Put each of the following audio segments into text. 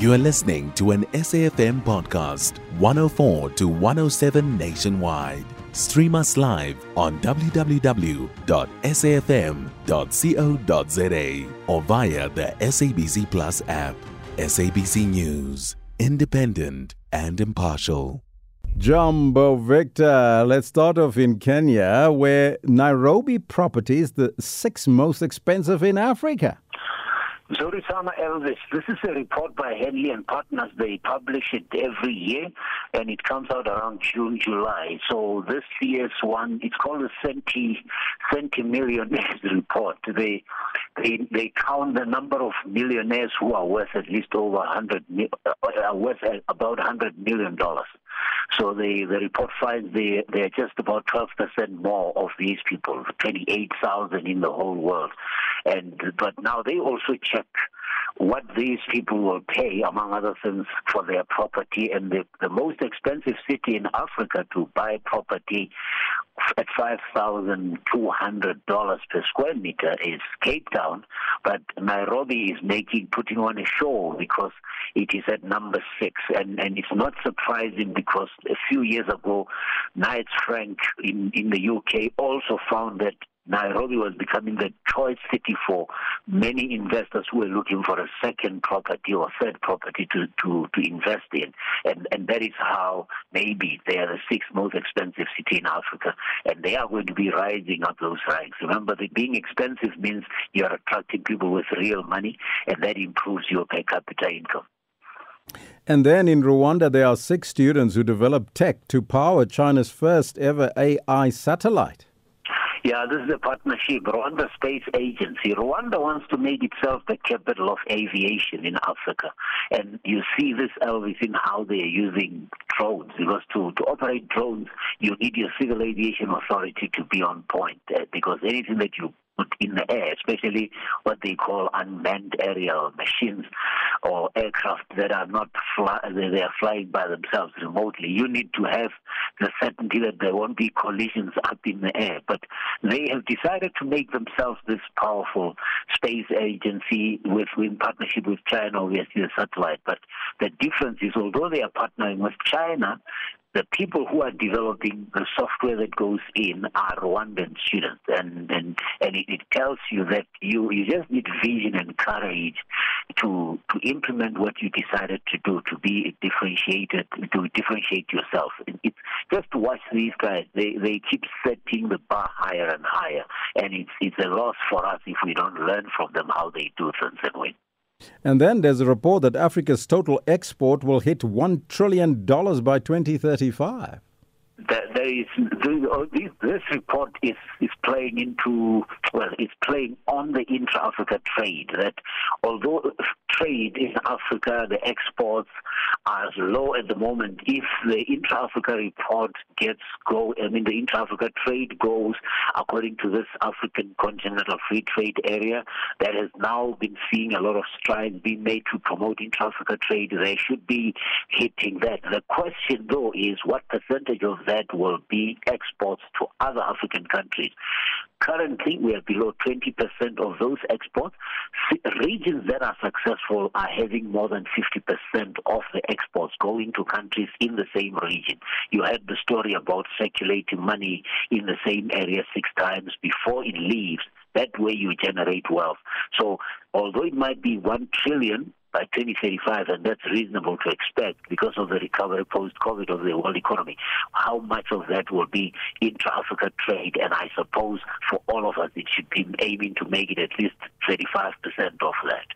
You are listening to an SAFM podcast, 104 to 107 nationwide. Stream us live on www.safm.co.za or via the SABC Plus app. SABC News, independent and impartial. Jumbo Victor, let's start off in Kenya, where Nairobi property is the sixth most expensive in Africa. Zorisama Elvis, this is a report by Henley and Partners. They publish it every year, and it comes out around June, July. So this year's one, it's called the Centi Centimillionaires report. They they they count the number of millionaires who are worth at least over 100 uh, are worth about 100 million dollars. So the, the report finds they, they're just about 12% more of these people, 28,000 in the whole world. And But now they also check what these people will pay, among other things, for their property. And the, the most expensive city in Africa to buy property at $5,200 per square meter is Cape Town, but Nairobi is making putting on a show because it is at number six, and and it's not surprising because a few years ago, Knights Frank in in the UK also found that Nairobi was becoming the choice city for many investors who were looking for a second property or third property to, to, to invest in. And, and that is how maybe they are the sixth most expensive city in Africa. And they are going to be rising up those ranks. Remember that being expensive means you're attracting people with real money, and that improves your per capita income. And then in Rwanda, there are six students who developed tech to power China's first ever AI satellite. Yeah, this is a partnership. Rwanda Space Agency. Rwanda wants to make itself the capital of aviation in Africa. And you see this, Elvis, in how they are using drones. Because to, to operate drones, you need your civil aviation authority to be on point. Uh, because anything that you put in the air, especially what they call unmanned aerial machines or aircraft that are not fly, they are flying by themselves remotely. You need to have the certainty that there won't be collisions up in the air. But they have decided to make themselves this powerful space agency with in partnership with China, obviously the satellite. But the difference is, although they are partnering with China, the people who are developing the software that goes in are Rwandan students, and and and it, it, tells you that you you just need vision and courage to to implement what you decided to do to be differentiated to differentiate yourself. It's just to watch these guys; they they keep setting the bar higher and higher, and it's it's a loss for us if we don't learn from them how they do things and. And then there's a report that Africa's total export will hit $1 trillion by 2035 there is oh, this report is is playing into well, it's playing on the intra-Africa trade. That although trade in Africa, the exports are low at the moment. If the intra-Africa report gets go, I mean the intra-Africa trade goes according to this African Continental Free Trade Area that has now been seeing a lot of strides being made to promote intra-Africa trade. They should be hitting that. The question though is what percentage of that will be exports to other African countries. Currently, we are below 20% of those exports. Regions that are successful are having more than 50% of the exports going to countries in the same region. You heard the story about circulating money in the same area six times before it leaves. That way you generate wealth. So although it might be one trillion by 2035, and that's reasonable to expect because of the recovery post-COVID of the world economy. How much of that will be intra-Africa trade? And I suppose for all of us, it should be aiming to make it at least 35% of that.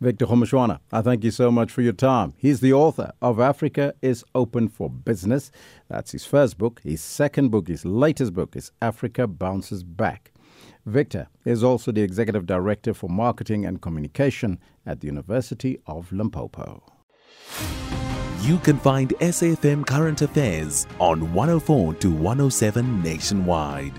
Victor Kgomoeswana, I thank you so much for your time. He's the author of Africa is Open for Business. That's his first book. His second book, his latest book, is Africa Bounces Back. Victor is also the Executive Director for Marketing and Communication at the University of Limpopo. You can find SAFM Current Affairs on 104 to 107 nationwide.